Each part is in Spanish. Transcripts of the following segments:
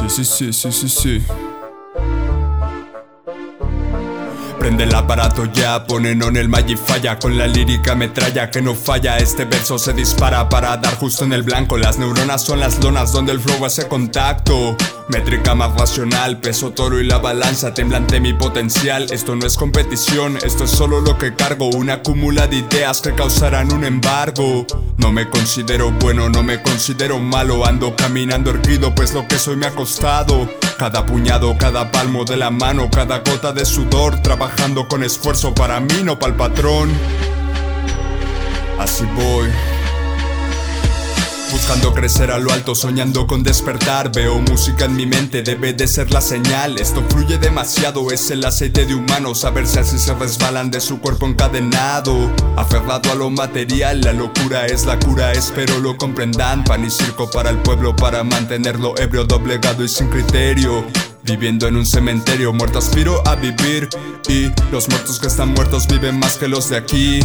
Sí, sí, sí, sí, sí, sí. Prende el aparato ya, ponen on el Magic falla. Con la lírica metralla que no falla Este verso se dispara para dar justo en el blanco. Las neuronas son las lonas donde el flow hace contacto Métrica más racional, peso toro y la balanza Temblante mi potencial, esto no es competición Esto es solo lo que cargo. Una cúmula de ideas que causarán un embargo. No me considero bueno, no me considero malo. Ando caminando erguido pues lo que soy me ha costado. Cada puñado, cada palmo de la mano, cada gota de sudor, trabajando con esfuerzo para mí, no para el patrón. Así voy. Buscando crecer a lo alto, soñando con despertar. Veo música en mi mente, debe de ser la señal. Esto fluye demasiado, es el aceite de humano. Saber si así se resbalan de su cuerpo encadenado. Aferrado a lo material, la locura es la cura. Espero lo comprendan, pan y circo para el pueblo Para mantenerlo ebrio, doblegado y sin criterio. Viviendo en un cementerio, muerto aspiro a vivir. Y los muertos que están muertos viven más que los de aquí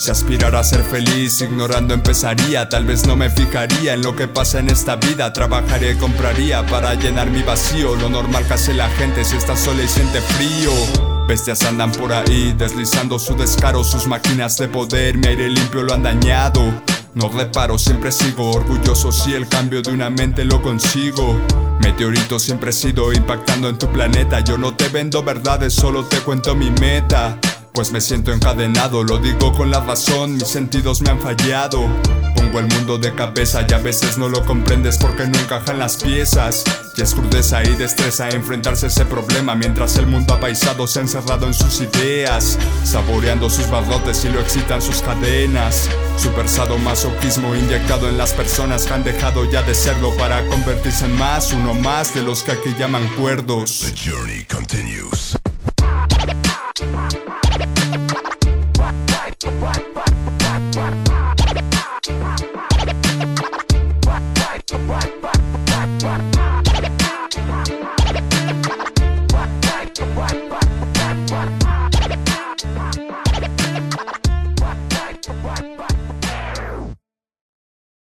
si aspirara a ser feliz, ignorando empezaría. Tal vez no me fijaría en lo que pasa en esta vida. Trabajaría y compraría para llenar mi vacío. Lo normal que hace la gente si está sola y siente frío. Bestias andan por ahí, deslizando su descaro. Sus máquinas de poder, mi aire limpio lo han dañado. No reparo, siempre sigo orgulloso. Si el cambio de una mente lo consigo. Meteorito siempre he sido impactando en tu planeta. Yo no te vendo verdades, solo te cuento mi meta. Pues me siento encadenado, lo digo con la razón, mis sentidos me han fallado. Pongo el mundo de cabeza y a veces no lo comprendes porque no encajan las piezas. Y es crudeza y destreza enfrentarse a ese problema mientras el mundo apaisado se ha encerrado en sus ideas, saboreando sus barrotes y lo excitan sus cadenas. Super masoquismo inyectado en las personas que han dejado ya de serlo para convertirse en más, uno más de los que aquí llaman cuerdos. The journey continues.